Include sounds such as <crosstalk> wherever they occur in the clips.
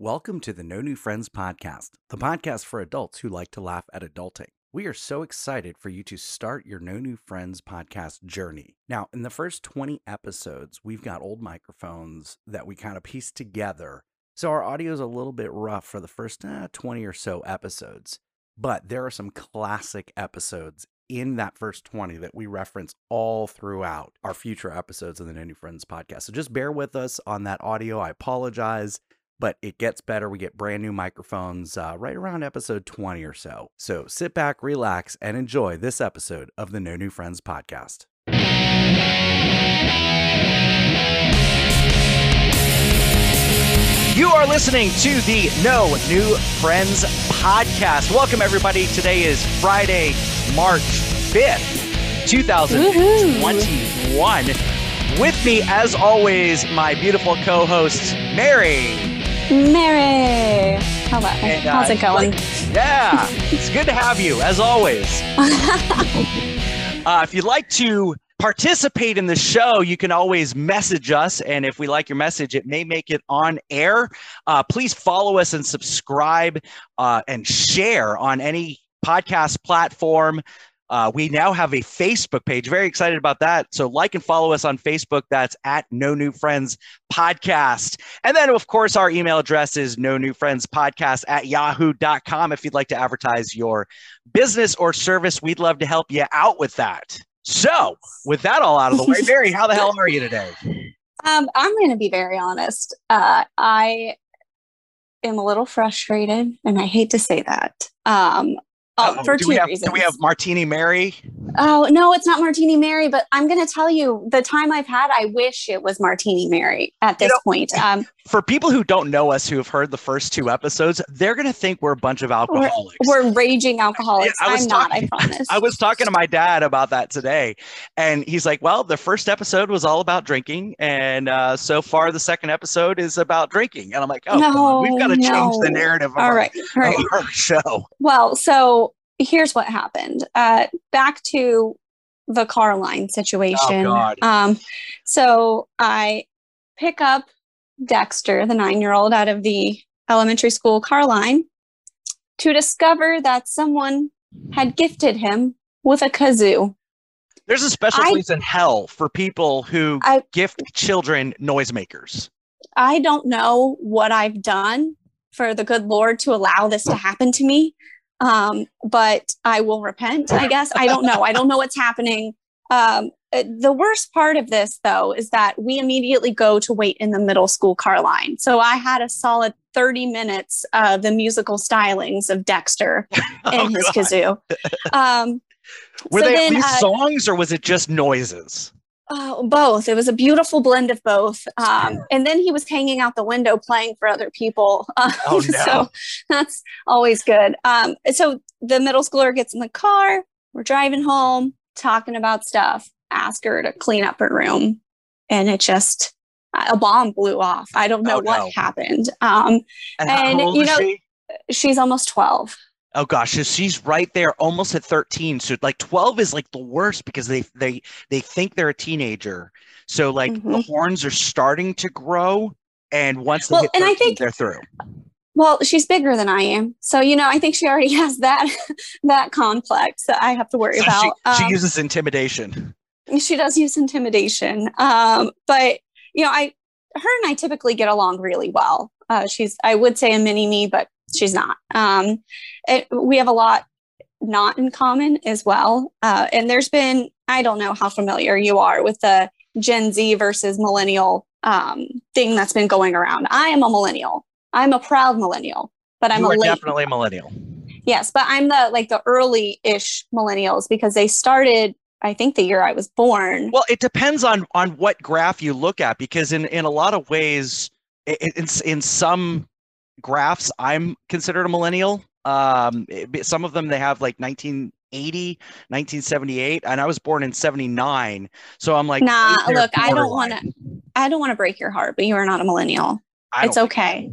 Welcome to the No New Friends podcast, the podcast for adults who like to laugh at adulting. We are so excited for you to start your No New Friends podcast journey. Now, in the first 20 episodes, we've got old microphones that we kind of pieced together. So our audio is a little bit rough for the first uh, 20 or so episodes. But there are some classic episodes in that first 20 that we reference all throughout our future episodes of the No New Friends podcast. So just bear with us on that audio. I apologize but it gets better. We get brand new microphones uh, right around episode 20 or so. So sit back, relax, and enjoy this episode of the No New Friends podcast. You are listening to the No New Friends podcast. Welcome, everybody. Today is Friday, March 5th, 2021. With me, as always, my beautiful co host, Mary. Mary. Hello. And, uh, How's it going? Like, yeah, it's good to have you, as always. <laughs> uh, if you'd like to participate in the show, you can always message us. And if we like your message, it may make it on air. Uh, please follow us and subscribe uh, and share on any podcast platform. Uh, we now have a Facebook page. Very excited about that. So like and follow us on Facebook. That's at No New Friends Podcast. And then, of course, our email address is No New Friends Podcast at yahoo.com. If you'd like to advertise your business or service, we'd love to help you out with that. So, with that all out of the way, <laughs> Mary, how the hell are you today? Um, I'm going to be very honest. Uh, I am a little frustrated, and I hate to say that. Um, Oh, for do two we have, reasons. Do we have Martini Mary? Oh no, it's not Martini Mary. But I'm going to tell you, the time I've had, I wish it was Martini Mary at this you know, point. <laughs> Um, for people who don't know us, who have heard the first two episodes, they're going to think we're a bunch of alcoholics. We're, we're raging alcoholics. I am not. I promise. <laughs> I was talking to my dad about that today, and he's like, "Well, the first episode was all about drinking, and uh, so far the second episode is about drinking." And I'm like, "Oh, no, we've got to no. change the narrative of, all right, our, right. of our show." Well, so here's what happened. Uh, back to the car line situation. Oh, um, so I pick up Dexter, the nine year old, out of the elementary school car line to discover that someone had gifted him with a kazoo. There's a special I, place in hell for people who I, gift children noisemakers. I don't know what I've done for the good Lord to allow this to happen to me um, but I will repent, I guess. I don't know. I don't know what's happening. Um, uh, the worst part of this, though, is that we immediately go to wait in the middle school car line. So I had a solid 30 minutes of the musical stylings of Dexter <laughs> oh, and his God. kazoo. Um, Were so they then, at least uh, songs or was it just noises? Uh, both. It was a beautiful blend of both. Um, and then he was hanging out the window playing for other people. Um, <laughs> oh, <laughs> no. So that's always good. Um, so the middle schooler gets in the car. We're driving home, talking about stuff. Ask her to clean up her room. And it just, a bomb blew off. I don't know oh, what no. happened. Um, and, and you know, she? she's almost 12. Oh gosh, so she's right there, almost at 13. So like 12 is like the worst because they they they think they're a teenager. So like mm-hmm. the horns are starting to grow, and once they well, hit 13, and I think they're through. Well, she's bigger than I am, so you know I think she already <laughs> has that that complex that I have to worry so about. She, um, she, uses intimidation. She does use intimidation, um, but you know I her and I typically get along really well. Uh, she's I would say a mini me, but she's not. Um, it, we have a lot not in common as well. Uh, and there's been, I don't know how familiar you are with the Gen Z versus millennial um, thing that's been going around. I am a millennial. I'm a proud millennial, but I'm late, definitely a millennial. Yes, but I'm the like the early-ish millennials because they started I think the year I was born. Well, it depends on on what graph you look at because in in a lot of ways in in some graphs, I'm considered a millennial. Um, it, some of them they have like 1980, 1978, and I was born in 79. So I'm like, nah, look, I don't want to, I don't want to break your heart, but you are not a millennial. It's okay.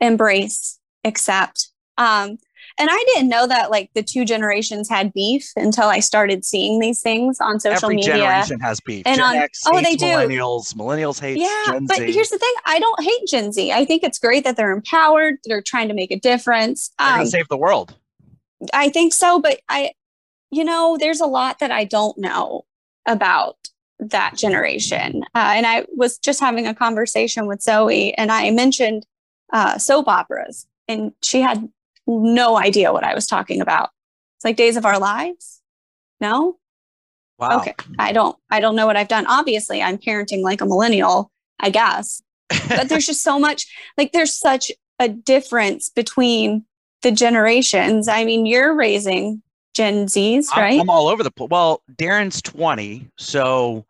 Embrace, accept. Um, and I didn't know that like the two generations had beef until I started seeing these things on social Every media. generation has beef. And Gen on- X oh, hates they do. millennials. Millennials hate Yeah, Gen but Z. here's the thing: I don't hate Gen Z. I think it's great that they're empowered. They're trying to make a difference. They're Um, gonna save the world. I think so, but I, you know, there's a lot that I don't know about that generation. Uh, and I was just having a conversation with Zoe, and I mentioned uh, soap operas, and she had no idea what I was talking about. It's like Days of Our Lives. No, Wow. okay, I don't, I don't know what I've done. Obviously, I'm parenting like a millennial, I guess. But there's just so <laughs> much, like, there's such a difference between the generations. I mean, you're raising Gen Zs, I'm- right? I'm, all over the place. Well, Darren's 20, so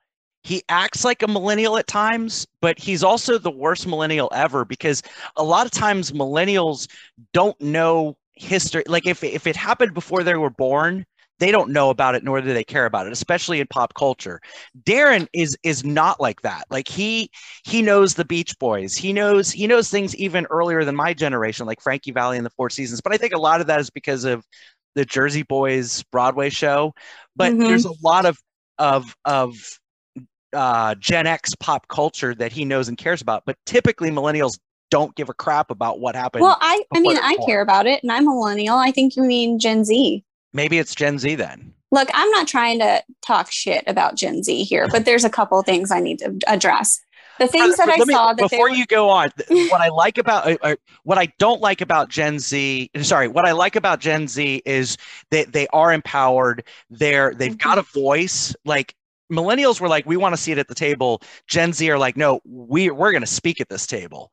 he acts like a millennial at times, but he's also the worst millennial ever because a lot of times millennials don't know history. Like if if it happened before they were born, they don't know about it nor do they care about it, especially in pop culture. Darren is is not like that. Like he he knows the Beach Boys. He knows he knows things even earlier than my generation, like Frankie Valli and the Four Seasons. But I think a lot of that is because of the Jersey Boys Broadway show. But Mhm. there's a lot of of of uh, Gen X pop culture that he knows and cares about. But typically, millennials don't give a crap about what happened. Well, I, I mean, I care about it, and I'm a millennial. I think you mean Gen Z. Maybe it's Gen Z then. Look, I'm not trying to talk shit about Gen Z here, but there's a couple things I need to address. The things that I me- saw that before were- you go on, <laughs> what I like about uh, uh, what I don't like about Gen Z, sorry, what I like about Gen Z is that they are empowered. They're they've Mm-hmm. got a voice. Like millennials were like, we want to see it at the table. Gen Z are like, no, we we're going to speak at this table.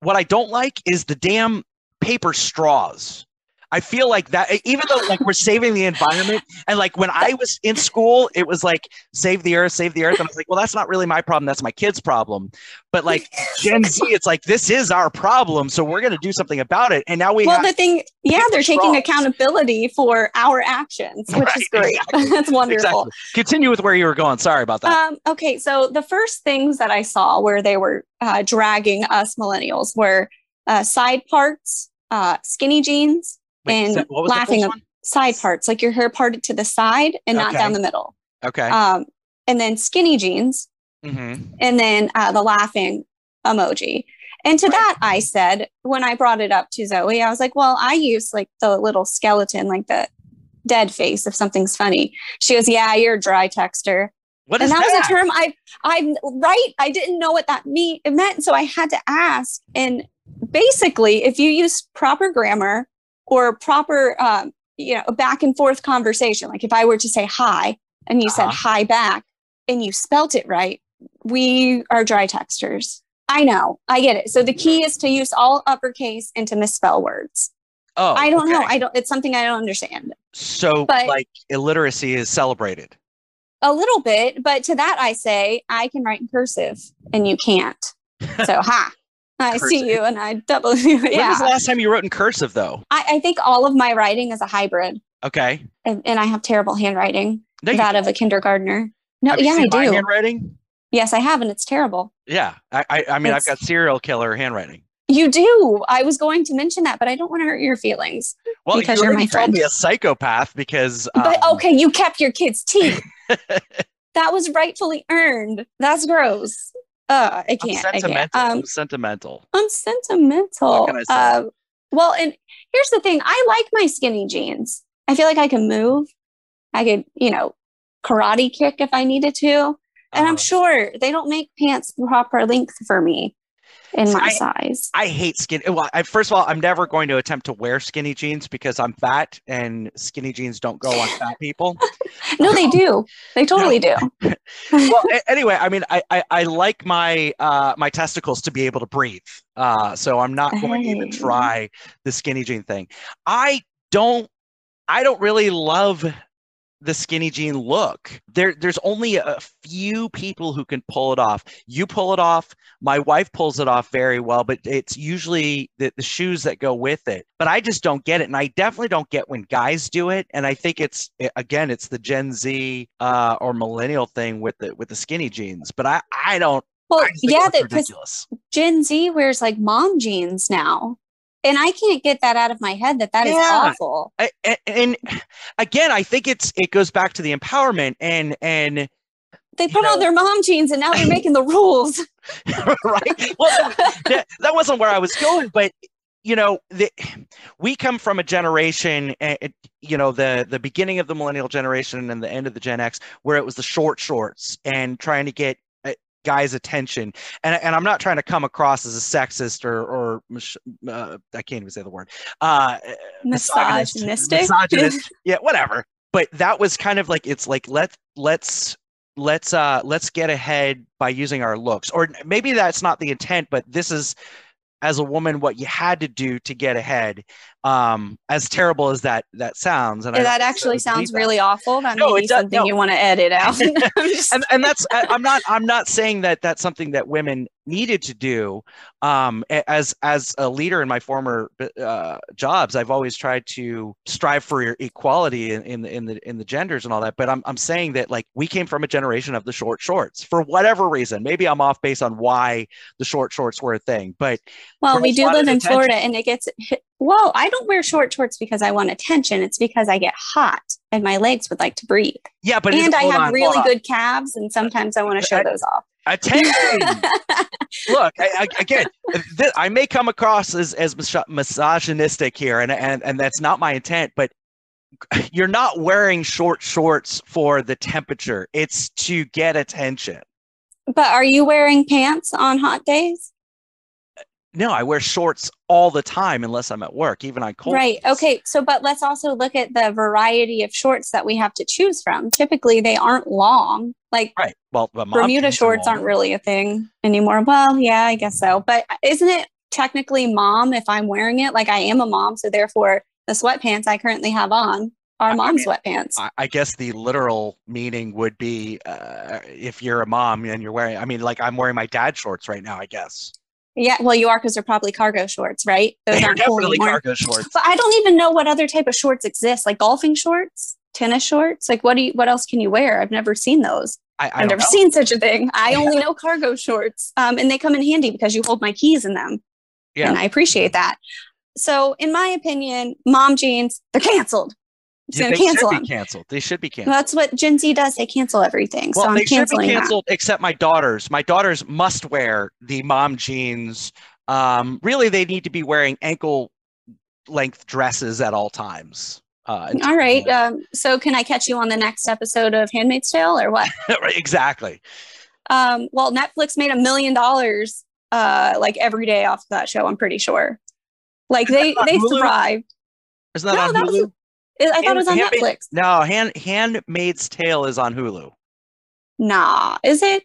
What I don't like is the damn paper straws. I feel like that, even though like we're saving the environment, and like when I was in school, it was like save the earth, save the earth, and I was like, well, that's not really my problem. That's my kid's problem. But like Gen Z, it's like this is our problem, so we're going to do something about it. And now we well, the thing, yeah, they're taking accountability for our actions, which Right, is great. <laughs> exactly, That's wonderful. exactly. Continue with where you were going. Sorry about that. Um, okay, so the first things that I saw where they were uh, dragging us millennials were uh, side parts, uh, skinny jeans, Wait, and so what was laughing side parts, like your hair parted to the side and not Okay. down the middle. Okay. Um, and then skinny jeans, hmm and then uh, the laughing emoji. And to Right. that, I said, when I brought it up to Zoe, I was like, well, I use like the little skeleton, like the dead face if something's funny. She goes, yeah, you're a dry texter. What and is that, that? was a term I, I, right. I didn't know what that mean, it meant. So I had to ask. And basically, if you use proper grammar or proper, um, you know, back and forth conversation, like if I were to say hi and you said Uh-huh. hi back and you spelt it right, we are dry texters. I know, I get it. So the key is to use all uppercase and to misspell words. oh, I don't know. I don't. It's something I don't understand So, but- like, illiteracy is celebrated. a little bit, but to that I say I can write in cursive and you can't. <laughs> So ha, I see you and I double <laughs> you. When was the last time you wrote in cursive, though? I, I think all of my writing is a hybrid, Okay. and, and I have terrible handwriting. No, that of a kindergartner. No, have you yeah, I do. handwriting? Yes, I have, and it's terrible. Yeah. I, I, I mean, I've got serial killer handwriting. You do. I was going to mention that, but I don't want to hurt your feelings. Well, Because you you're my called friend. me a psychopath because. But um, okay, you kept your kid's teeth. <laughs> that was rightfully earned. That's gross. Uh, I can't. I sentimental. can't. Um, I'm sentimental. I'm sentimental. What can I say? Uh, well, and here's the thing: I like my skinny jeans. I feel like I can move. I could, you know, karate kick if I needed to. And I'm Uh, sure they don't make pants proper length for me in my I- size. I hate skin. Well, I, first of all, I'm never going to attempt to wear skinny jeans because I'm fat, and skinny jeans don't go on fat people. <laughs> No, they do. They <laughs> totally do. <laughs> well, a- anyway, I mean, I, I, I like my uh, my testicles to be able to breathe, uh, so I'm not going to even try the skinny jean thing. I don't, I don't really love the skinny jean look. There, there's only a few people who can pull it off. You pull it off. My wife pulls it off very well, but it's usually the, the shoes that go with it. But I just don't get it, and I definitely don't get when guys do it. And I think it's again, it's the Gen Z uh, or millennial thing with the with the skinny jeans. But I, I don't. Well, I yeah, that because. Gen Z wears like mom jeans now. And I can't get that out of my head that that is Yeah. awful. I- a- and again, I think it's it goes back to the empowerment and and They You put on their mom jeans and now they're making the rules. <laughs> right. Well, that, that wasn't where I was going, but you know, the, we come from a generation, uh, you know, the the beginning of the millennial generation and the end of the Gen X, where it was the short shorts and trying to get guys' attention. And and I'm not trying to come across as a sexist or or uh, I can't even say the word. Uh, misogynist, Misogynistic. misogynist, <laughs> yeah, whatever. But that was kind of like it's like let let's let's uh let's get ahead by using our looks, or maybe that's not the intent, but this is as a woman what you had to do to get ahead. Um, as terrible as that that sounds, and I that actually sounds believe that. really awful. That No, may be does- something no. you want to edit out. <laughs> <laughs> And, and that's I, i'm not i'm not saying that that's something that women needed to do um as as a leader in my former uh, jobs i've always tried to strive for your equality in, in the in the in the genders and all that but i'm i'm saying that like we came from a generation of the short shorts for whatever reason maybe i'm off based on why the short shorts were a thing but well, we do live in attention. Florida and it gets well, I don't wear short shorts because I want attention. It's because I get hot and my legs would like to breathe. yeah but and I have on, really good calves and sometimes I want to show those off. attention <laughs> look I, I, again th- i may come across as, as mis- misogynistic here and, and and that's not my intent but <laughs> you're not wearing short shorts for the temperature it's to get attention But are you wearing pants on hot days? No i wear shorts all the time unless i'm at work even on cold Right. days. Okay. So, but let's also look at the variety of shorts that we have to choose from. Typically, they aren't long. Like right well but Bermuda shorts aren't really a thing anymore. Well, yeah, I guess so. But isn't it technically mom if I'm wearing it? Like I am a mom, so therefore the sweatpants I currently have on are I mom mean, sweatpants. I, I guess the literal meaning would be uh, if you're a mom and you're wearing i mean like i'm wearing my dad shorts right now i guess yeah, well, you are because they're probably cargo shorts, right? Those they're aren't cool definitely cargo shorts But I don't even know what other type of shorts exist, like golfing shorts, tennis shorts. Like what do you? What else can you wear? I've never seen those. I, I've never know. seen such a thing. I <laughs> only know cargo shorts, um, and they come in handy because you hold my keys in them, Yeah. and I appreciate that. So, in my opinion, mom jeans they're canceled. Yeah, they cancel should be canceled. They should be canceled. That's what Gen Z does. They cancel everything. well, so I'm they should be canceling that. canceled except my daughters. My daughters must wear the mom jeans. Um, really, they need to be wearing ankle length dresses at all times. Uh, All right. Um, so, can I catch you on the next episode of Handmaid's Tale or what? <laughs> right, exactly. Um, well, Netflix made a million dollars uh like every day off of that show, I'm pretty sure. Like they they Hulu? thrived. Isn't that No, on that Hulu? I I thought it was on Netflix. No, Hand Handmaid's Tale is on Hulu. Nah, is it?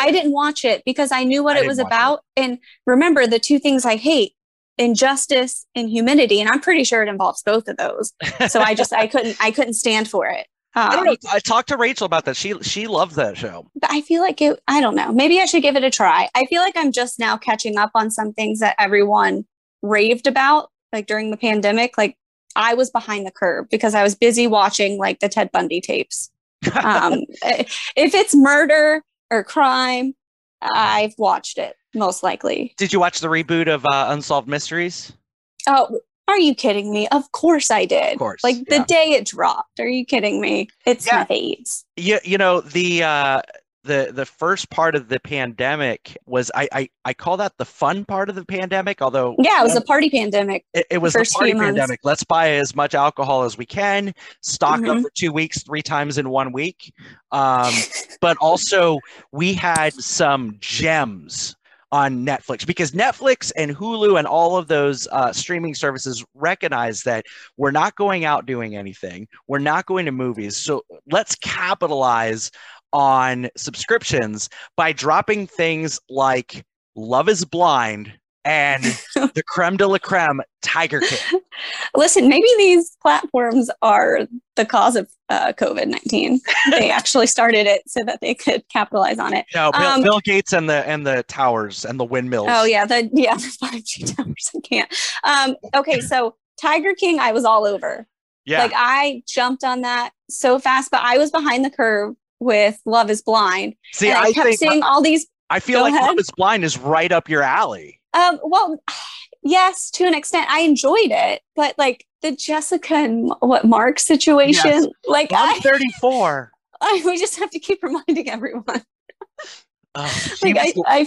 I didn't watch it because I knew what I it was watch it. about. And remember the two things I hate injustice and humidity. And I'm pretty sure it involves both of those. So I just I couldn't I couldn't stand for it. I don't Um, know. I talked to Rachel about that. She she loved that show. but I feel like it, I don't know. Maybe I should give it a try. I feel like I'm just now catching up on some things that everyone raved about, like during the pandemic. Like I was behind the curve because I was busy watching like the Ted Bundy tapes. Um, <laughs> if it's murder or crime, I've watched it most likely. Did you watch the reboot of uh, Unsolved Mysteries? Oh, are you kidding me? Of course I did. Of course, Like the yeah. day it dropped. Are you kidding me? It's Yeah. my faves. you, you know the uh the the first part of the pandemic was I, I i call that the fun part of the pandemic although Yeah, it was a party pandemic. it, it was the party pandemic let's buy as much alcohol as we can stock up Mhm. for two weeks three times in one week um but also we had some gems on Netflix because Netflix and Hulu and all of those uh, streaming services recognize that we're not going out doing anything. We're not going to movies. So let's capitalize on subscriptions by dropping things like Love is Blind and <laughs> the creme de la creme Tiger King. <laughs> Listen, maybe these platforms are the cause of uh, COVID 19. they <laughs> actually started it so that they could capitalize on it. No, Bill, Um, Bill Gates and the and the towers and the windmills. Oh, yeah. The, yeah, the 5G towers. I can't. Um, okay. So, Tiger King, I was all over. yeah. Like, I jumped on that so fast, but I was behind the curve with Love is Blind. See, and I, I kept think seeing all these I feel Go like ahead. Love is Blind is right up your alley. Um, well, yes, to an extent, I enjoyed it, but like the Jessica and what Mark situation, yes. like I'm 34. <laughs> I, we just have to keep reminding everyone. Oh, <laughs> like I, I,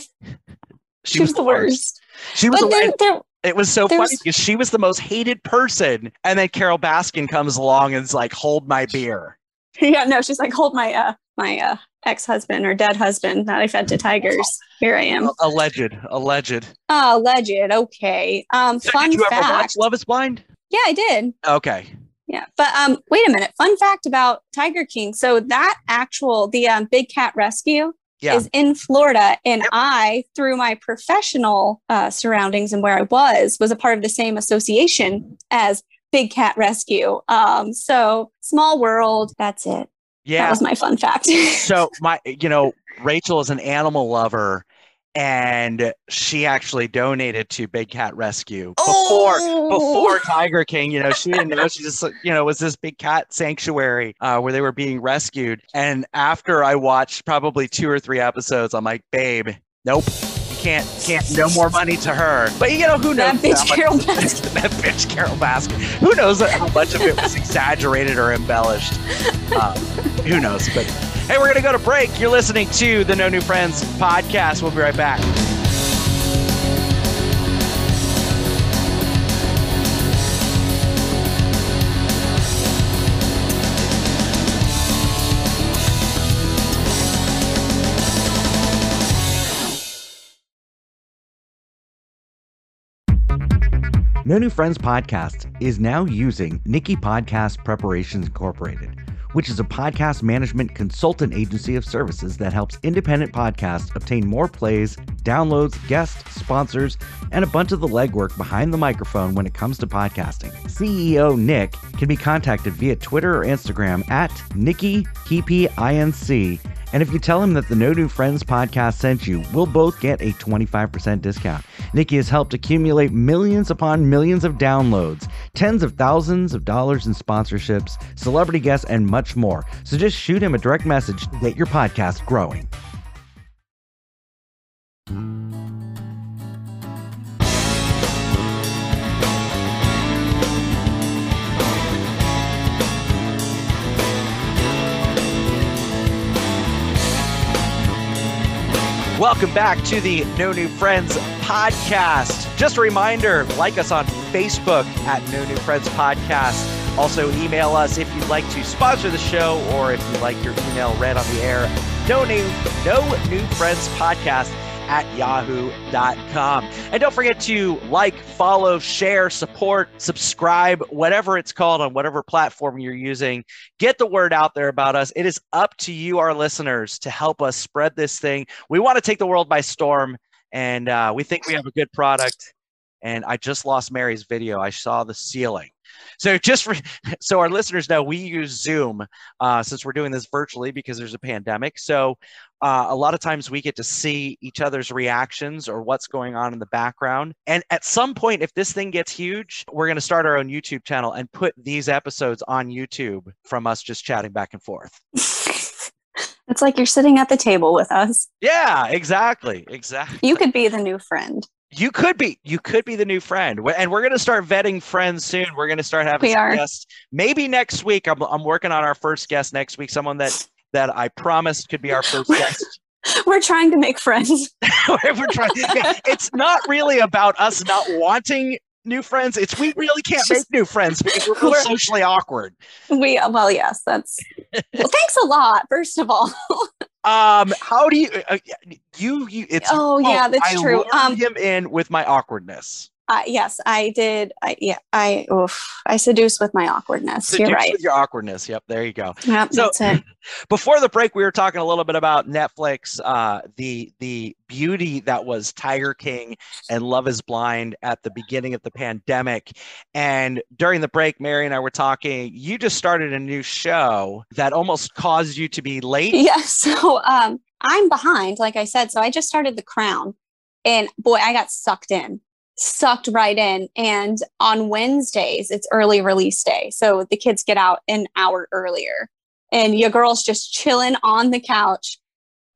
she, was, was the worst. worst. She was. But the, there, it was so funny because she was the most hated person, and then Carole Baskin comes along and is like, "Hold my beer." <laughs> Yeah, no, she's like, "Hold my uh my uh ex-husband or dead husband that I fed to tigers. Here I am. Alleged, alleged. Oh, alleged. Okay. Um, so fun did you fact. ever watch Love Is Blind? Yeah, I did. Okay. Yeah, but um, wait a minute. Fun fact about Tiger King. So that actual the um, Big Cat Rescue yeah. is in Florida, and yep. I, through my professional uh, surroundings and where I was, was a part of the same association as Big Cat Rescue. Um, so small world. That's it. Yeah. That was my fun fact. <laughs> so my you know, Rachel is an animal lover and she actually donated to Big Cat Rescue before oh! before <laughs> Tiger King. You know, she didn't know she just you know was this big cat sanctuary uh, where they were being rescued. And after I watched probably two or three episodes, I'm like, babe, nope can't can't no more money to her. But you know who knows? <laughs> That bitch Carole Baskin. that bitch Carole Baskin. Who knows how much of it was exaggerated or embellished? Um, who knows? But hey, we're gonna go to break. You're listening to the No New Friends podcast. We'll be right back. No New Friends podcast is now using Nikki Podcast Preparations Incorporated, which is a podcast management consultant agency of services that helps independent podcasts obtain more plays, downloads, guests, sponsors, and a bunch of the legwork behind the microphone when it comes to podcasting. CEO Nick can be contacted via Twitter or Instagram at Nikki Inc and if you tell him that the No New Friends podcast sent you, we'll both get a 25% discount. Nikki has helped accumulate millions upon millions of downloads, tens of thousands of dollars in sponsorships, celebrity guests, and much more. So just shoot him a direct message to get your podcast growing. Welcome back to the No New Friends podcast. Just a reminder like us on Facebook at No New Friends Podcast. Also, email us if you'd like to sponsor the show or if you'd like your email read on the air. No New, No New Friends Podcast at yahoo.com. And don't forget to like, follow, share, support, subscribe, whatever it's called on whatever platform you're using. Get the word out there about us. It is up to you, our listeners, to help us spread this thing. We want to take the world by storm, and uh, we think we have a good product. And I just lost Mary's video. I saw the ceiling. So just for, <laughs> so our listeners know, we use Zoom uh, since we're doing this virtually because there's a pandemic. So uh, a lot of times we get to see each other's reactions or what's going on in the background. And at some point, if this thing gets huge, we're going to start our own YouTube channel and put these episodes on YouTube from us just chatting back and forth. <laughs> It's like you're sitting at the table with us. Yeah, exactly. Exactly. You could be the new friend. You could be. You could be the new friend. And we're going to start vetting friends soon. We're going to start having guests. Maybe next week. I'm, I'm working on our first guest next week. Someone that that I promised could be our first guest. <laughs> We're trying to make friends. <laughs> we're trying. It's not really about us not wanting new friends. It's we really can't make new friends because we're, we're socially awkward. We well, yes, that's. well, thanks a lot. First of all. <laughs> um, how do you uh, you you? It's oh yeah, that's true. Um, him in with my awkwardness. Uh, yes, I did. I, yeah, I oof, I seduce with my awkwardness. You're right. With your awkwardness. Yep, there you go. Yep, so, that's it. <laughs> Before the break, we were talking a little bit about Netflix, uh, the the beauty that was Tiger King and Love Is Blind at the beginning of the pandemic. And during the break, Mary and I were talking. You just started a new show that almost caused you to be late. <laughs> Yeah. So um, I'm behind, like I said. So I just started The Crown, and boy, I got sucked in sucked right in. And on Wednesdays, it's early release day. So the kids get out an hour earlier. And your girl's just chilling on the couch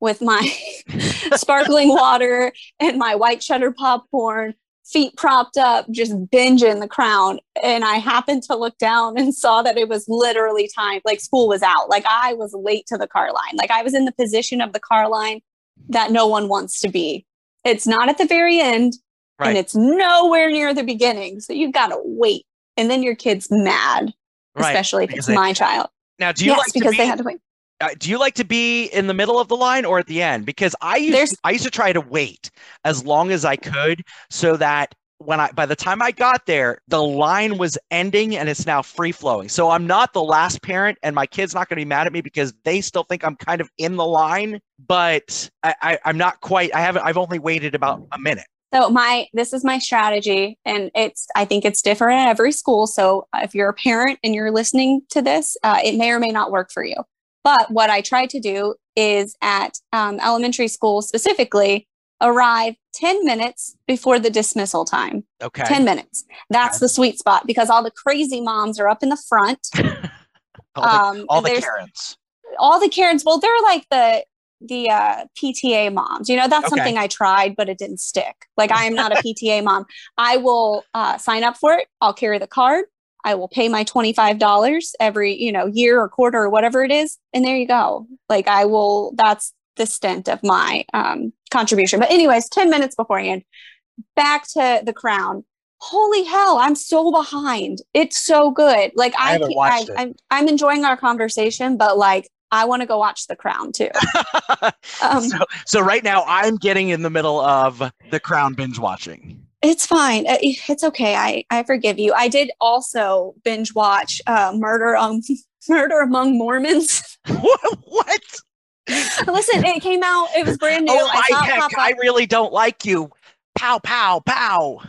with my <laughs> sparkling <laughs> water and my white cheddar popcorn, feet propped up, just binging the crown. And I happened to look down and saw that it was literally time, like school was out. Like I was late to the car line. Like I was in the position of the car line that no one wants to be. It's not at the very end right. and it's nowhere near the beginning. So you've got to wait. And then your kid's mad, right. especially if it's they, my child. Now, do you yes, like because be, they had to wait? Uh, do you like to be in the middle of the line or at the end? Because I used to, I used to try to wait as long as I could so that when I by the time I got there, the line was ending and it's now free flowing. So I'm not the last parent, and my kid's not going to be mad at me because they still think I'm kind of in the line, but I, I, I'm not quite. I haven't. I've only waited about a minute. So my this is my strategy and it's I think it's different at every school. So if you're a parent and you're listening to this, uh, it may or may not work for you. But what I try to do is at um, elementary school specifically, arrive 10 minutes before the dismissal time. Okay. 10 minutes. That's okay. the sweet spot because all the crazy moms are up in the front. <laughs> all the, um, all the Karens. All the Karens. Well, they're like the the uh, PTA moms. You know, that's okay. something I tried, but it didn't stick. Like I am not a <laughs> PTA mom. I will uh, sign up for it. I'll carry the card. I will pay my $25 every, you know, year or quarter or whatever it is. And there you go. Like I will, that's the stint of my um, contribution. But anyways, 10 minutes beforehand, back to the crown. Holy hell, I'm so behind. It's so good. Like I, I, I I'm, I'm enjoying our conversation, but like I want to go watch The Crown too. <laughs> um, so, so right now I'm getting in the middle of The Crown binge watching. It's fine. Uh, it's okay. I, I forgive you. I did also binge watch uh, Murder um <laughs> Murder Among Mormons. <laughs> what? Listen, it came out. It was brand new. Oh my heck! I really don't like you. Pow pow pow.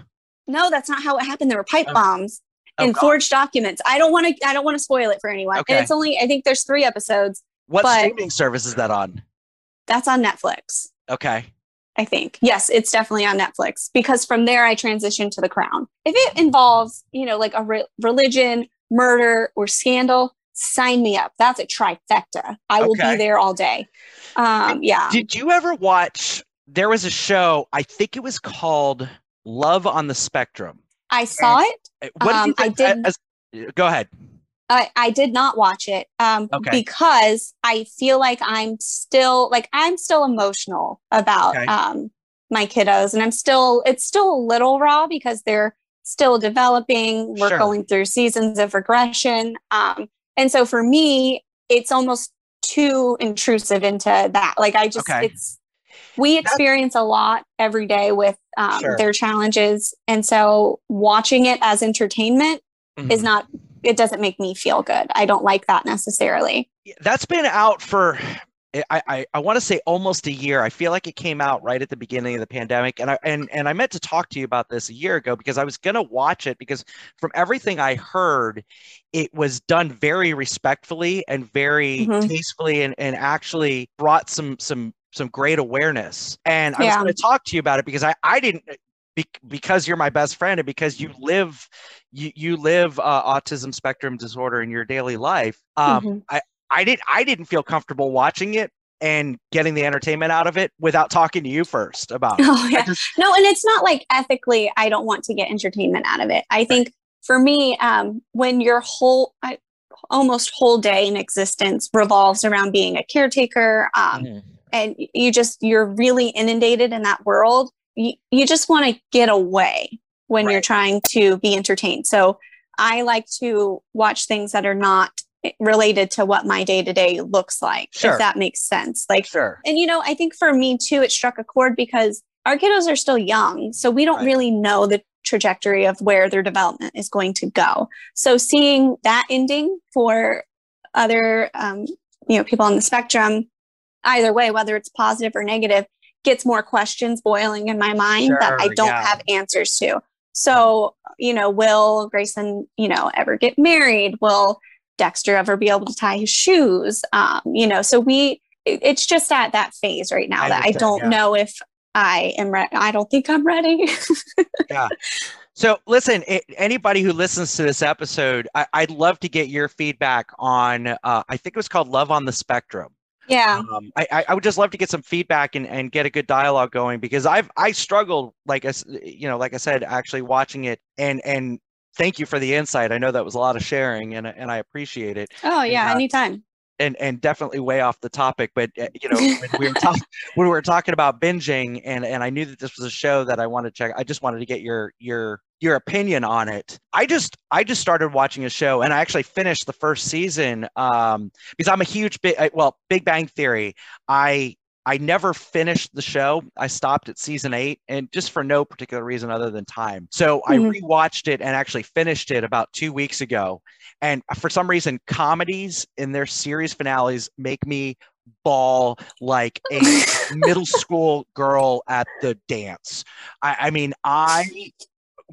No, that's not how it happened. There were pipe oh. bombs oh, and God. forged documents. I don't want to. I don't want to spoil it for anyone. Okay. And it's only. I think there's three episodes. What streaming service is that on? That's on Netflix. Okay. I think. Yes, it's definitely on Netflix because from there I transitioned to The Crown. If it involves, you know, like a re- religion, murder, or scandal, sign me up. That's a trifecta. I will okay. be there all day. Um, yeah. Did you ever watch? There was a show, I think it was called Love on the Spectrum. I saw and it. What um, did you think? I did. As, go ahead. I, I did not watch it um, okay. because I feel like I'm still like I'm still emotional about okay. um, my kiddos, and I'm still it's still a little raw because they're still developing. We're sure. going through seasons of regression, um, and so for me, it's almost too intrusive into that. Like I just okay. it's we experience a lot every day with um, sure. their challenges, and so watching it as entertainment mm-hmm. is not it doesn't make me feel good. I don't like that necessarily. That's been out for I, I, I want to say almost a year. I feel like it came out right at the beginning of the pandemic. And I and, and I meant to talk to you about this a year ago because I was gonna watch it because from everything I heard, it was done very respectfully and very mm-hmm. tastefully and, and actually brought some some some great awareness. And I yeah. was going to talk to you about it because I, I didn't be, because you're my best friend and because you live you you live uh, autism spectrum disorder in your daily life um, mm-hmm. i i didn't i didn't feel comfortable watching it and getting the entertainment out of it without talking to you first about it. <laughs> Oh, yeah. Just, no, and it's not like ethically I don't want to get entertainment out of it. I think right. for me, um, when your whole I, almost whole day in existence revolves around being a caretaker, um, mm-hmm. and you just you're really inundated in that world, you, you just want to get away when right. you're trying to be entertained. So I like to watch things that are not related to what my day to day looks like, sure. if that makes sense. Like, sure. And you know, I think for me too, it struck a chord because our kiddos are still young. So we don't right. really know the trajectory of where their development is going to go. So seeing that ending for other, um, you know, people on the spectrum, either way, whether it's positive or negative, gets more questions boiling in my mind sure, that I don't yeah. have answers to. So, you know, will Grayson, you know, ever get married? Will Dexter ever be able to tie his shoes? Um, you know, so we, it's just at that phase right now I that I don't yeah. know if I am ready. I don't think I'm ready. <laughs> yeah. So, listen, it, anybody who listens to this episode, I, would love to get your feedback on. Uh, I think it was called Love on the Spectrum. Yeah. Um, I, I would just love to get some feedback and, and get a good dialogue going because I've I struggled like I you know like I said actually watching it and and thank you for the insight. I know that was a lot of sharing and and I appreciate it. Oh yeah, uh, anytime. and and definitely way off the topic but uh, you know when we were <laughs> talking when we were talking about binging and and I knew that this was a show that I wanted to check I just wanted to get your your your opinion on it I just I just started watching a show and I actually finished the first season um because I'm a huge big well Big Bang Theory I I never finished the show. I stopped at season eight, and just for no particular reason other than time. So I Mhm. rewatched it and actually finished it about two weeks ago. And for some reason, comedies in their series finales make me bawl like a <laughs> middle school girl at the dance. I, I mean, I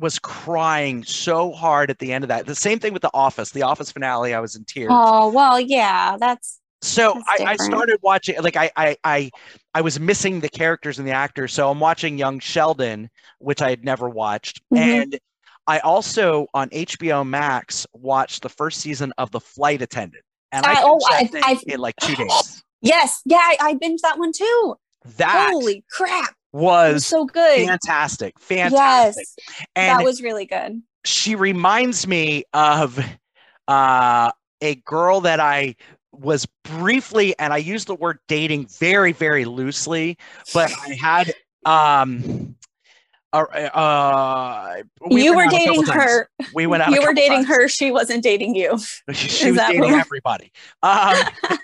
was crying so hard at the end of that. The same thing with The Office. The Office finale, I was in tears. Oh well, yeah, that's So That's I, I started watching like I, I I I was missing the characters and the actors. So I'm watching Young Sheldon, which I had never watched. Mhm. And I also on HBO Max watched the first season of The Flight Attendant. And I I- oh, I- I- in like two days. <gasps> yes, yeah. I, I binged that one too. That Holy crap! Was so good. fantastic. Fantastic. Yes, and that was really good. she reminds me of uh, a girl that I was briefly, and I use the word dating very, very loosely, but I had. Um, uh, uh, we you were dating times. her. We went out. You were dating times. her. She wasn't dating you. <laughs> She Is was dating what- everybody. Um, <laughs>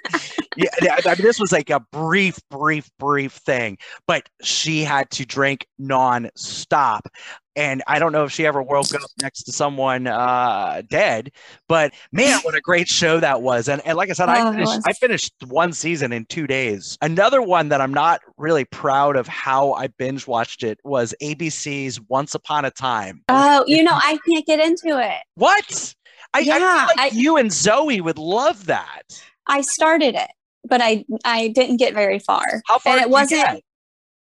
yeah, yeah, I mean, this was like a brief, brief, brief thing, but she had to drink non-stop. And I don't know if she ever woke up next to someone uh, dead, but man, what a great show that was! And, and like I said, Oh, I finished. I finished one season in two days. Another one that I'm not really proud of how I binge watched it was ABC's Once Upon a Time. Oh, you know, I can't get into it. What? I, I Yeah, feel like I- you and Zoe would love that. I started it, but I I didn't get very far. How far and it wasn't. get?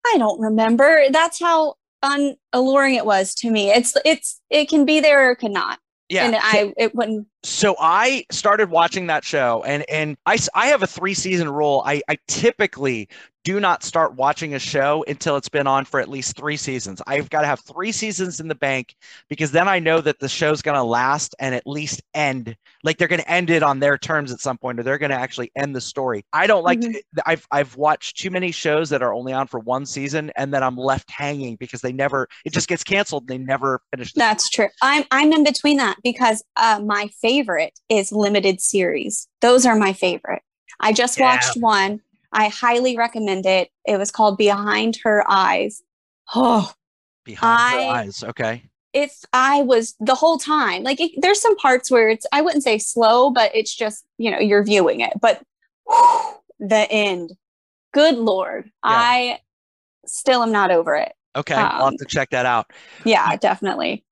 I don't remember. That's how unalluring it was to me. It's it's it can be there or it could not. Yeah. And I it wouldn't. So I started watching that show, and and I I have a three season rule. I I typically do not start watching a show until it's been on for at least three seasons. I've got to have three seasons in the bank because then I know that the show's going to last and at least end. Like they're going to end it on their terms at some point, or they're going to actually end the story. I don't like. Mhm. To, I've I've watched too many shows that are only on for one season, and then I'm left hanging because they never. It just gets canceled. And they never finish. That's true. I'm I'm in between that because uh, my favorite is limited series. Those are my favorite. I just Yeah. watched one. I highly recommend it. It was called Behind Her Eyes. Oh, behind her eyes. Okay. if I was the whole time, like it, there's some parts where it's, I wouldn't say slow, but it's just, you know, you're viewing it. But whew, the end, good Lord, I still am not over it. Okay. I'll have Um, to check that out. Yeah, definitely.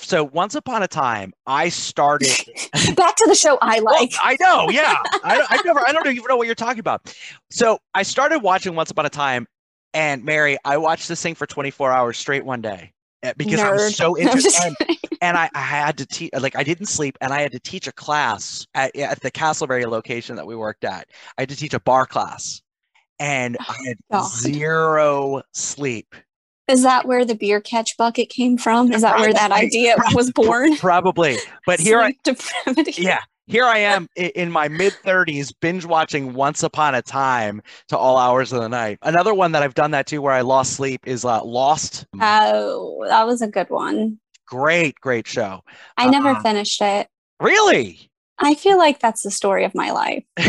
So once upon a time, I started. <laughs> Back to the show I Well, like. I know, yeah. I, I've never, I don't even know what you're talking about. So I started watching Once Upon a Time, and Mary, I watched this thing for 24 hours straight one day eh, because I was Nerd. so <laughs> interested. And, and I, I had to teach, like, I didn't sleep, and I had to teach a class at, at the Castleberry location that we worked at. I had to teach a bar class, and I had God. zero sleep. Is that where the beer catch bucket came from? Is that where that Probably. idea was born? <laughs> Probably, but here I, depravity. yeah here i am in my mid 30s binge watching once upon a time to all hours of the night another one that i've done that to where i lost sleep is uh, lost Oh, that was a good one. great great show I never Uh-uh. finished it. really I feel like that's the story of my life. <laughs>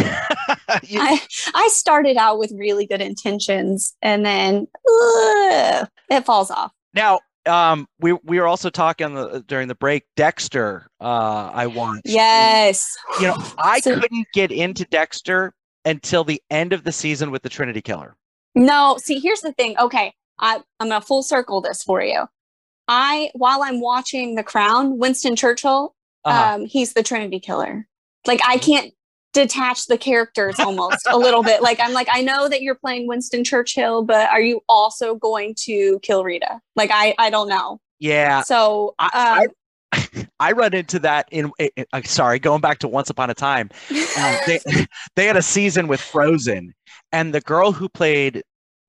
You- I I started out with really good intentions and then ugh, it falls off. now um we we were also talking the, during the break dexter uh i watched Yes. you know i So- couldn't get into dexter until the end of the season with the trinity killer No, see, here's the thing. Okay, I, I'm gonna full circle this for you. I while I'm watching The Crown, Winston Churchill, uh um, he's the Trinity killer. Like I can't detach the characters almost a little bit. Like I'm like, I know that you're playing Winston Churchill, but are you also going to kill Rita? Like I I don't know. yeah So I, um, <laughs> I run into that in, in, in uh, sorry, going back to Once Upon a Time. Uh, they, <laughs> <laughs> they had a season with Frozen, and the girl who played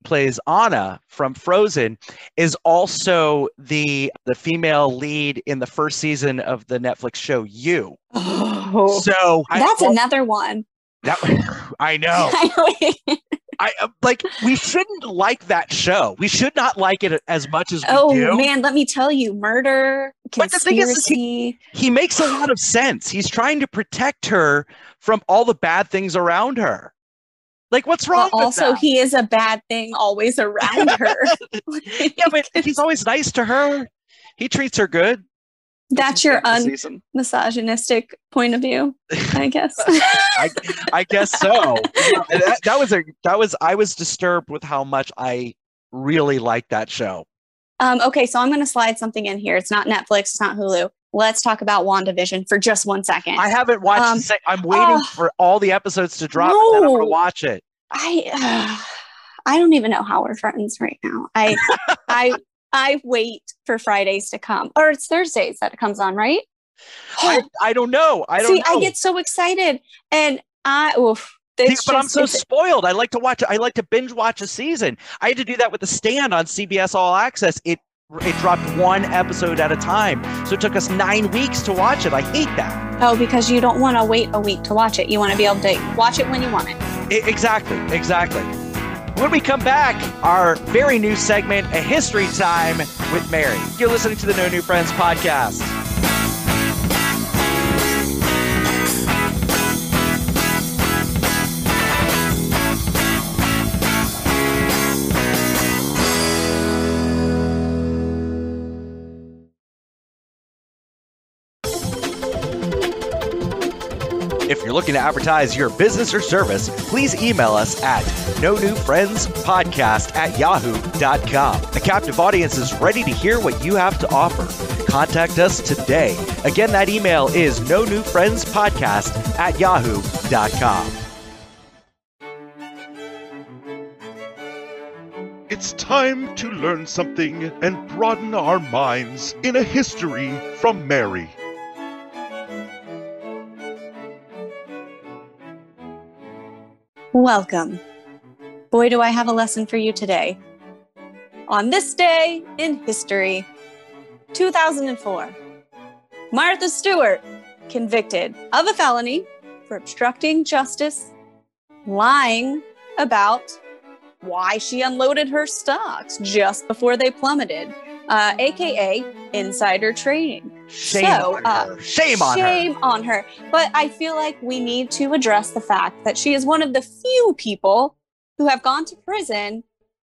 plays Anna from Frozen is also the the female lead in the first season of the Netflix show You. Oh, So that's I, another one. that, <laughs> I know. <laughs> I uh, like we shouldn't like that show. We should not like it as much as we oh man, let me tell you, murder, But the thing is, is conspiracy. He makes a lot of sense. He's trying to protect her from all the bad things around her. Like, what's wrong also, that? he is a bad thing always around her. <laughs> <laughs> yeah, but he's always nice to her. He treats her good. That's your This un misogynistic point of view, I <laughs> guess. I, I guess so. that, that was a that was I was disturbed with how much I really liked that show. um, okay, so I'm going to slide something in here. It's not Netflix, it's not Hulu. Let's talk about WandaVision for just one second. I haven't watched. Um, I'm waiting oh. for all the episodes to drop, and then I'm gonna watch it. I uh, I don't even know how we're friends right now. I <laughs> I I wait for Fridays to come, or it's Thursdays that it comes on, right? I, <gasps> I don't know. I don't See, know. I get so excited, and I oof, See, but I'm so spoiled. I like to watch. I like to binge watch a season. I had to do that with the stand on CBS All Access. It it dropped one episode at a time, so it took us nine weeks to watch it. I hate that. oh, because you don't want to wait a week to watch it. You want to be able to watch it when you want it. I- exactly, exactly. When we come back, our very new segment, a history time with Mary. You're listening to the No New Friends podcast. If you're looking to advertise your business or service, please email us at no new friends podcast at yahoo.com. A captive audience is ready to hear what you have to offer. Contact us today. Again, that email is no new friends podcast at yahoo.com. It's time to learn something and broaden our minds in a history from Mary. Welcome. Boy, do I have a lesson for you today. On this day in history, 2004, Martha Stewart convicted of a felony for obstructing justice, lying about why she unloaded her stocks just before they plummeted, uh, aka insider trading. Shame So, on uh, her. Shame on her. On her. But I feel like we need to address the fact that she is one of the few people who have gone to prison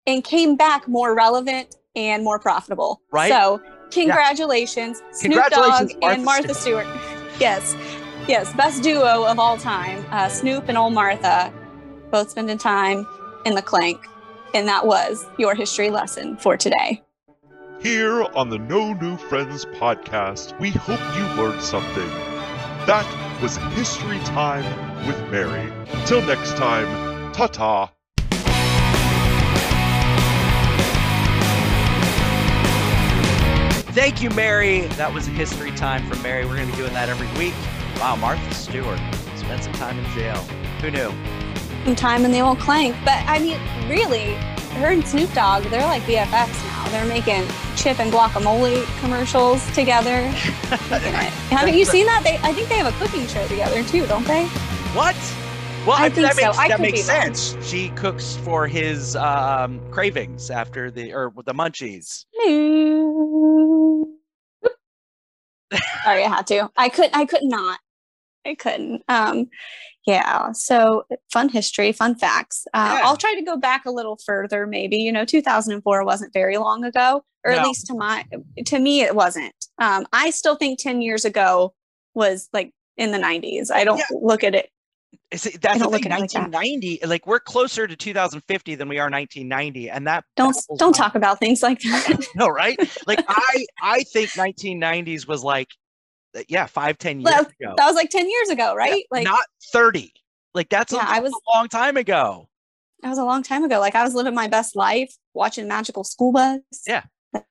and came back more relevant and more profitable. Right? So, congratulations, Snoop Congratulations, Dogg Martha and Martha Stewart. yes. Yes, best duo of all time. Uh, Snoop and old Martha both spending time in the clank, And that was your history lesson for today. Here on the No New Friends podcast, we hope you learned something. That was History Time with Mary. Till next time, ta ta. Thank you, Mary. That was a history time from Mary. We're going to be doing that every week. Wow, Martha Stewart spent some time in jail. Who knew? some time in the old clank. But I mean, really, her and Snoop Dogg, they're like BFFs now. They're making chip and guacamole commercials together. <laughs> Haven't you seen that? They, I think they have a cooking show together too, don't they? What? Well, I I, think that so. makes, I that makes be wrong. sense. She cooks for his um, cravings after the or the munchies. Sorry, I had to. I could. I could not. I couldn't. Um, yeah. So fun history, fun facts. Uh, Yeah. I'll try to go back a little further. Maybe you know, 2004 wasn't very long ago, or at least to my to me, it wasn't. Um, I still think 10 years ago was like in the 90s. I don't Yeah. look at it. Is it, that's the don't look thing. at like that. 1990, like we're closer to 2050 than we are 1990, and that Don't don't talk about things like that. <laughs> No, right? Like <laughs> I, I think 1990s was like, yeah, five, ten years Well, ago. that was like 10 years ago, right? like not 30. Like that's Yeah, I was- a long time ago. that was a long time ago. Like I was living my best life, watching Magical School Bus. Yeah.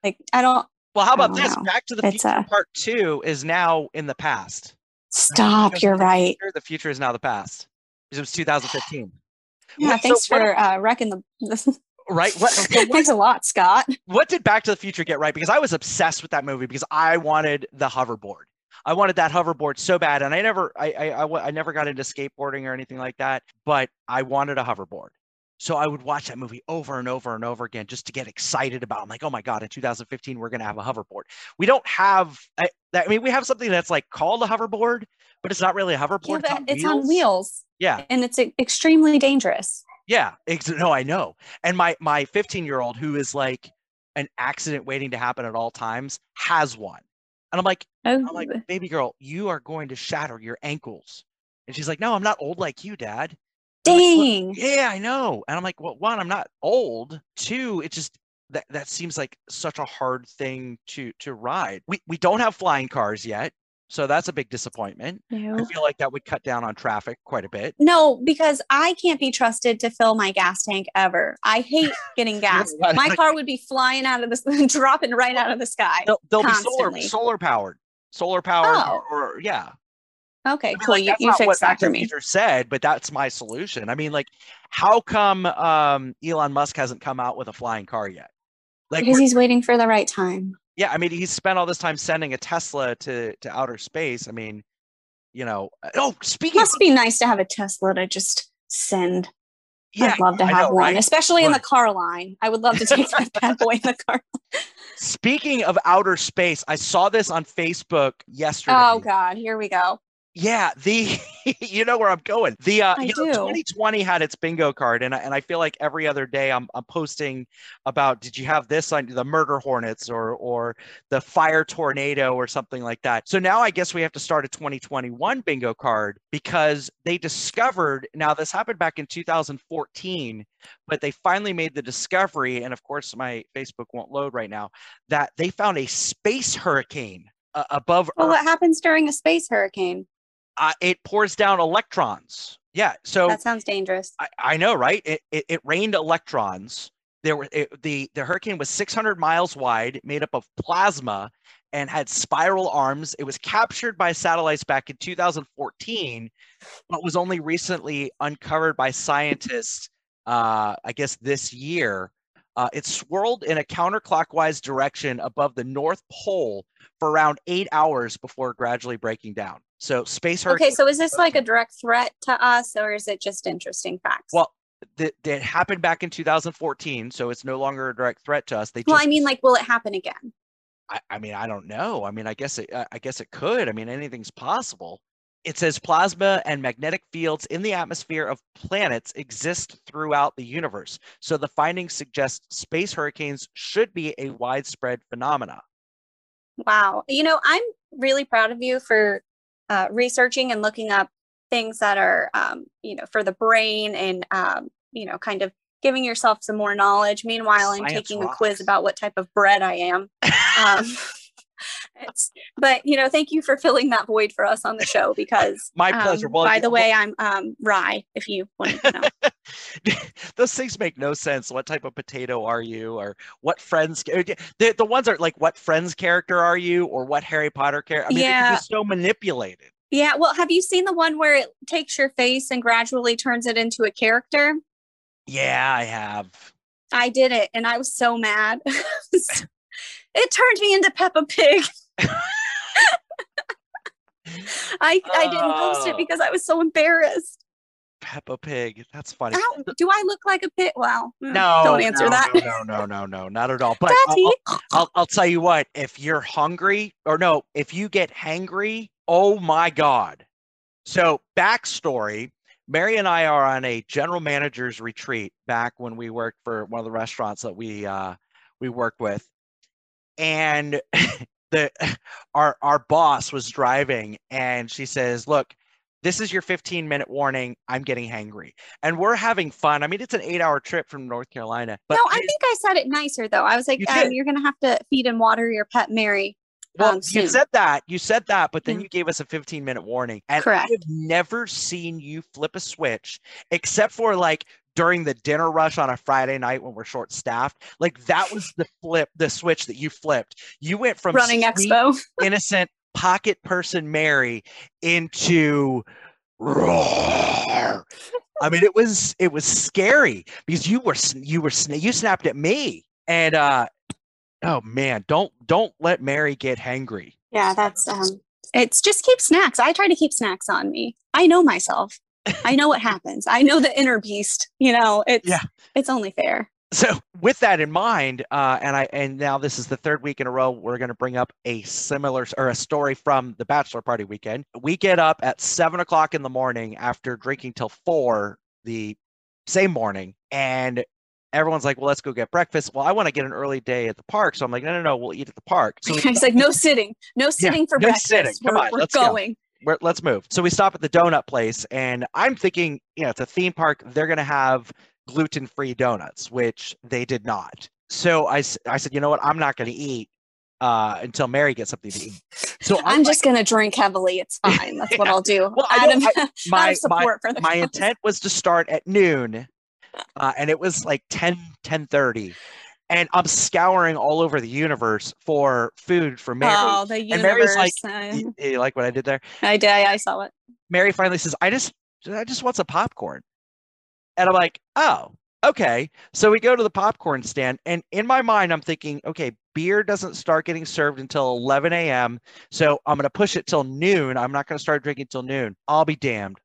Like I don't. Well, how about this? wow. Back to the It's Future a- Part Two is now in the past. Stop. You're right. Future- The future is now the past. It was 2015, <sighs> Yeah, What- so thanks what- for uh, wrecking the. the <laughs> right? What, <laughs> so what, thanks a lot, Scott. what did Back to the Future get right? Because I was obsessed with that movie because I wanted the hoverboard. I wanted that hoverboard so bad, and I never, I, I, I, I never got into skateboarding or anything like that. But I wanted a hoverboard, so I would watch that movie over and over and over again just to get excited about. it. I'm like, oh my god, in 2015 we're gonna have a hoverboard. We don't have, I, that, I mean, we have something that's like called a hoverboard, but it's not really a hoverboard. Yeah, but it's on wheels Yeah, and it's extremely dangerous. yeah, ex- no, I know. And my my 15 year old who is like an accident waiting to happen at all times has one, and I'm like, Oh, I'm like, baby girl, you are going to shatter your ankles. And she's like, no, I'm not old like you, dad. I'm like, "Well, dang. yeah, I know. And I'm like, well, one, I'm not old. Two, it just that that seems like such a hard thing to to ride. We we don't have flying cars yet, so that's a big disappointment. I feel like that would cut down on traffic quite a bit. No, because I can't be trusted to fill my gas tank ever. I hate getting <laughs> gas. My car would be flying out of the <laughs> dropping right out of the sky. They'll, they'll be solar solar powered, solar powered, Oh. or, or yeah. Okay, I mean, cool. like, you you not what fixed that for me. Said, but that's my solution. I mean, like, how come um, Elon Musk hasn't come out with a flying car yet? Like, Because he's waiting for the right time. Yeah, I mean, he spent all this time sending a Tesla to to outer space. I mean, you know, uh, oh, speaking, of, Must be nice to have a Tesla to just send. yeah, I'd love to have know, one, right? especially in the car line. I would love to take that bad boy in the car. Speaking of outer space, I saw this on Facebook yesterday. Oh God, here we go. Yeah, the <laughs> you know where I'm going. The uh you know, 2020 had its bingo card and I, and I feel like every other day I'm I'm posting about did you have this on the murder hornets or or the fire tornado or something like that. So now I guess we have to start a 2021 bingo card because they discovered now this happened back in 2014 but they finally made the discovery and of course my Facebook won't load right now that they found a space hurricane uh, above Well, Earth what happens during a space hurricane? Uh, it pours down electrons. Yeah. So That sounds dangerous. I, I know, right? It, it, it rained electrons. There were it, the the hurricane was 600 miles wide, made up of plasma, and had spiral arms. It was captured by satellites back in 2014, but was only recently uncovered by scientists. Uh, I guess this year. Uh, it swirled in a counterclockwise direction above the North Pole for around eight hours before gradually breaking down. So space hurricane. Okay, so is this like a direct threat to us, or is it just interesting facts? Well, that that happened back in 2014, so it's no longer a direct threat to us. They just, well, I mean, like, will it happen again? I, I mean, I don't know. I mean, I guess it, I guess it could. I mean, anything's possible. It says plasma and magnetic fields in the atmosphere of planets exist throughout the universe. So the findings suggest space hurricanes should be a widespread phenomena. Wow. You know, I'm really proud of you for uh, researching and looking up things that are, um, you know, for the brain and, um, you know, kind of giving yourself some more knowledge. Meanwhile, I'm Science taking a quiz about what type of bread I am. <laughs> Um, but, you know, thank you for filling that void for us on the show because, My pleasure. um, Well, by the well- way, I'm um, rye, if you want to know. <laughs> Those things make no sense. What type of potato are you, or what friends? The, the ones are like, what friends character are you, or what Harry Potter character? I mean, Yeah. be so manipulated. yeah. Well, have you seen the one where it takes your face and gradually turns it into a character? Yeah, I have. I did it and I was so mad. <laughs> it turned me into Peppa Pig. <laughs> I I didn't post it Oh. because I was so embarrassed. Peppa Pig. That's funny. Ow, do I look like a pig? Well, mm, No, don't answer no, that. No, no, no, no, no, not at all. But I'll- I'll, I'll, I'll tell you what. If you're hungry, or no, if you get hangry, oh my god. So backstory: Mary and I are on a general manager's retreat back when we worked for one of the restaurants that we uh, we worked with, and <laughs> the <laughs> our our boss was driving, and she says, "Look." This is your 15 minute warning. I'm getting hangry and we're having fun. I mean, it's an eight hour trip from North Carolina, but no, I think I said it nicer though. I was like, you um, you're gonna have to feed and water your pet Mary. well, um, you soon. said that, you said that, but then Yeah. you gave us a 15 minute warning. And Correct. I have never seen you flip a switch except for like during the dinner rush on a Friday night when we're short staffed. Like that was the flip, the switch that you flipped. You went from Running sweet, Expo. <laughs> innocent pocket person Mary into roar. I mean, it was it was scary because you were sn- you were sn- you snapped at me, and uh, oh man, don't don't let Mary get hangry. Yeah, that's um it's just keep snacks. I try to keep snacks on me. I know myself. I know what happens. I know the inner beast. You know, it's Yeah. it's only fair. So with that in mind, uh, and I and now this is the third week in a row we're going to bring up a similar or a story from the bachelor party weekend. We get up at seven o'clock in the morning after drinking till four the same morning, and everyone's like, "Well, let's go get breakfast." Well, I want to get an early day at the park, so I'm like, "No, no, no, we'll eat at the park." So <laughs> He's like, no sitting, no sitting for no breakfast. sitting. Come we're on, we're let's go." Going. we're, let's move. So we stop at the donut place, and I'm thinking, you know, it's a theme park. They're going to have gluten free donuts, which they did not. So I, I said, you know what? I'm not going to eat uh, until Mary gets something to eat. So <laughs> I'm just gonna drink heavily. It's <laughs> fine. That's what I'll do. Well, I out, don't- <laughs> my, out my, support for the my cause. intent was to start at noon, uh, and it was like 10, 10.30. And I'm scouring all over the universe for food for Mary. Oh, the And Mary's universe. like, uh, Y- you like what I did there? I did. I saw it. Mary finally says, I just I just want some popcorn. And I'm like, oh, okay. So we go to the popcorn stand, and in my mind, I'm thinking, okay, beer doesn't start getting served until 11 a.m. So I'm gonna push it till noon. I'm not gonna start drinking till noon. I'll be damned.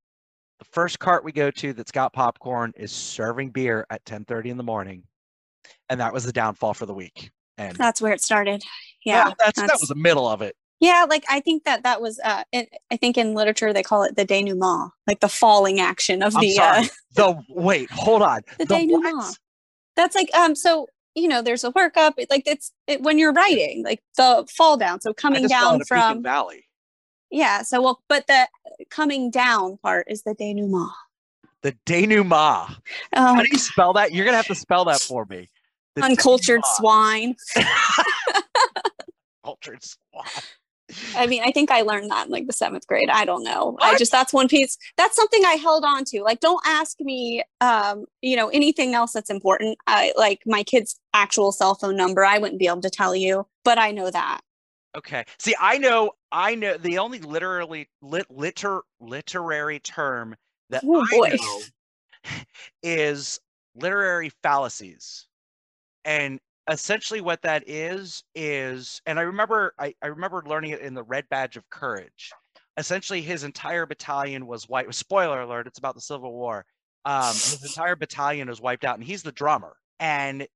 The first cart we go to that's got popcorn is serving beer at 10:30 in the morning, and that was the downfall for the week. And That's where it started. Yeah. well, that's, that was the middle of it. Yeah, like I think that that was. Uh, it, I think in literature they call it the denouement, like the falling action of I'm the sorry. uh, the wait, hold on. <laughs> the, The denouement. what? That's like um. So you know, there's a workup. It, like it's it, when you're writing, like the fall down. So coming down from Valley. yeah. So well, but the coming down part is the denouement. The denouement. Oh, How do you spell that? You're gonna have to spell that for me. The uncultured denouement. swine. <laughs> <laughs> Cultured swine. I mean, I think I learned that in like the seventh grade. I don't know. I just that's one piece. That's something I held on to. Like, don't ask me, um, you know, anything else that's important. I like my kid's actual cell phone number. I wouldn't be able to tell you, but I know that. Okay. See, I know. I know the only literally lit, liter literary term that Oh, I boy. know is literary fallacies, and essentially what that is is, and I remember I, I remember learning it in the Red Badge of Courage. Essentially, his entire battalion was white. Spoiler alert! It's about the Civil War. Um, his <laughs> entire battalion was wiped out, and he's the drummer, and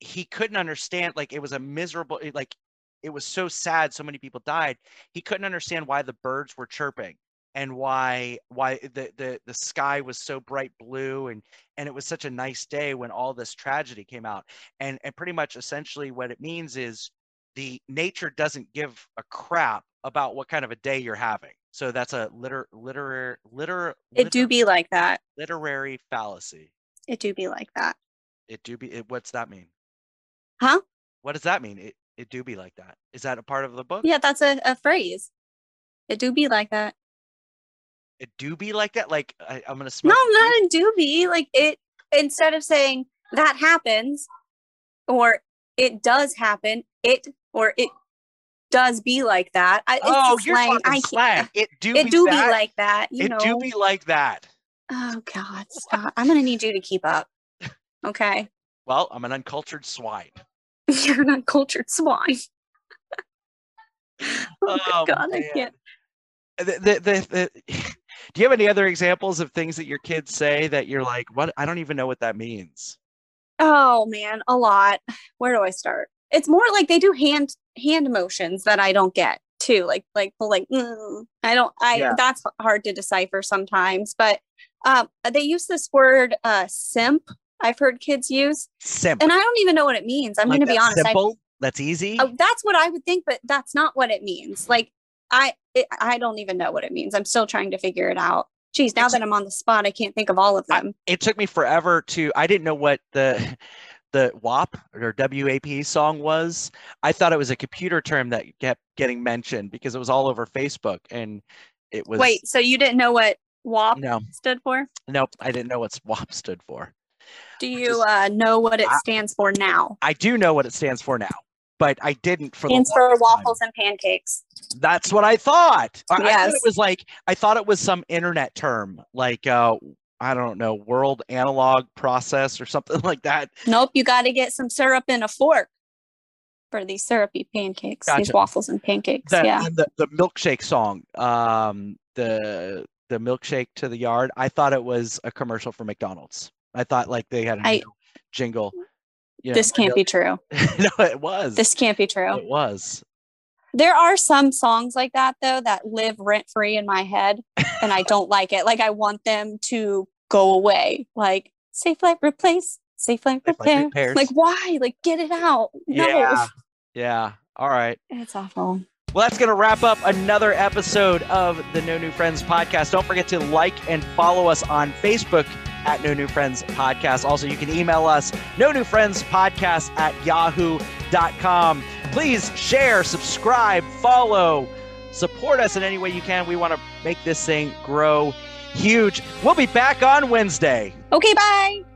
he couldn't understand. Like it was a miserable. Like it was so sad so many people died he couldn't understand why the birds were chirping and why why the, the the sky was so bright blue and and it was such a nice day when all this tragedy came out and and pretty much essentially what it means is the nature doesn't give a crap about what kind of a day you're having so that's a liter literary liter, It do be like that. literary fallacy It do be like that. it do be it, what's that mean Huh? what does that mean it, it do be like that is that a part of the book Yeah, that's a, a phrase. It do be like that. It do be like that like I, i'm gonna smoke No, a not a do be. Like it instead of saying that happens or it does happen, it or it does be like that. I, it's oh, you're slang. I slang. It do It be do that. be like that. You it know. do be like that. oh God, stop! I'm gonna need you to keep up. Okay, Well, I'm an uncultured swine. <laughs> you're an uncultured swine. <laughs> oh, Oh, God, I can't. The, the, the, <laughs> do you have any other examples of things that your kids say that you're like, what? I don't even know what that means. Oh man, a lot. Where do I start? It's more like they do hand hand motions that I don't get too. Like like like mm, I don't I Yeah. that's hard to decipher sometimes. But um, they use this word uh, simp. I've heard kids use, Simp. and I don't even know what it means. I'm like going to be honest. I, Simple. that's easy. oh, that's what I would think, but that's not what it means. Like I it, I don't even know what it means. I'm still trying to figure it out. Geez, now It's- that I'm on the spot, I can't think of all of them. it took me forever to. I didn't know what the the WAP or WAP song was. I thought it was a computer term that kept getting mentioned because it was all over Facebook and it was. Wait, so you didn't know what WAP No, stood for? nope. I didn't know what WAP stood for. Do you uh, know what it I- stands for now? I do know what it stands for now, but I didn't for Stands for longest time. waffles and pancakes. That's what I thought. I, I thought Yes. it was like I thought it was some internet term, like uh, I don't know, world analog process or something <laughs> like that. Nope, you got to get some syrup in a fork for these syrupy pancakes, these waffles and pancakes. The, yeah. and the, the milkshake song, um, the the milkshake to the yard. I thought it was a commercial for McDonald's. I thought like they had a I- jingle. You know, This can't be true. <laughs> no, it was. This can't be true. It was. There are some songs like that though that live rent free in my head and I don't like it. Like I want them to go away. Like Safelite replace, Safelite repair. repairs. Like why? Like get it out. No. Yeah. Yeah. All right. It's awful. Well, that's going to wrap up another episode of the No New Friends podcast. Don't forget to like and follow us on Facebook at No New Friends Podcast. Also, you can email us, No New Friends Podcast at yahoo.com. Please share, subscribe, follow, support us in any way you can. We want to make this thing grow huge. We'll be back on Wednesday. Okay, bye.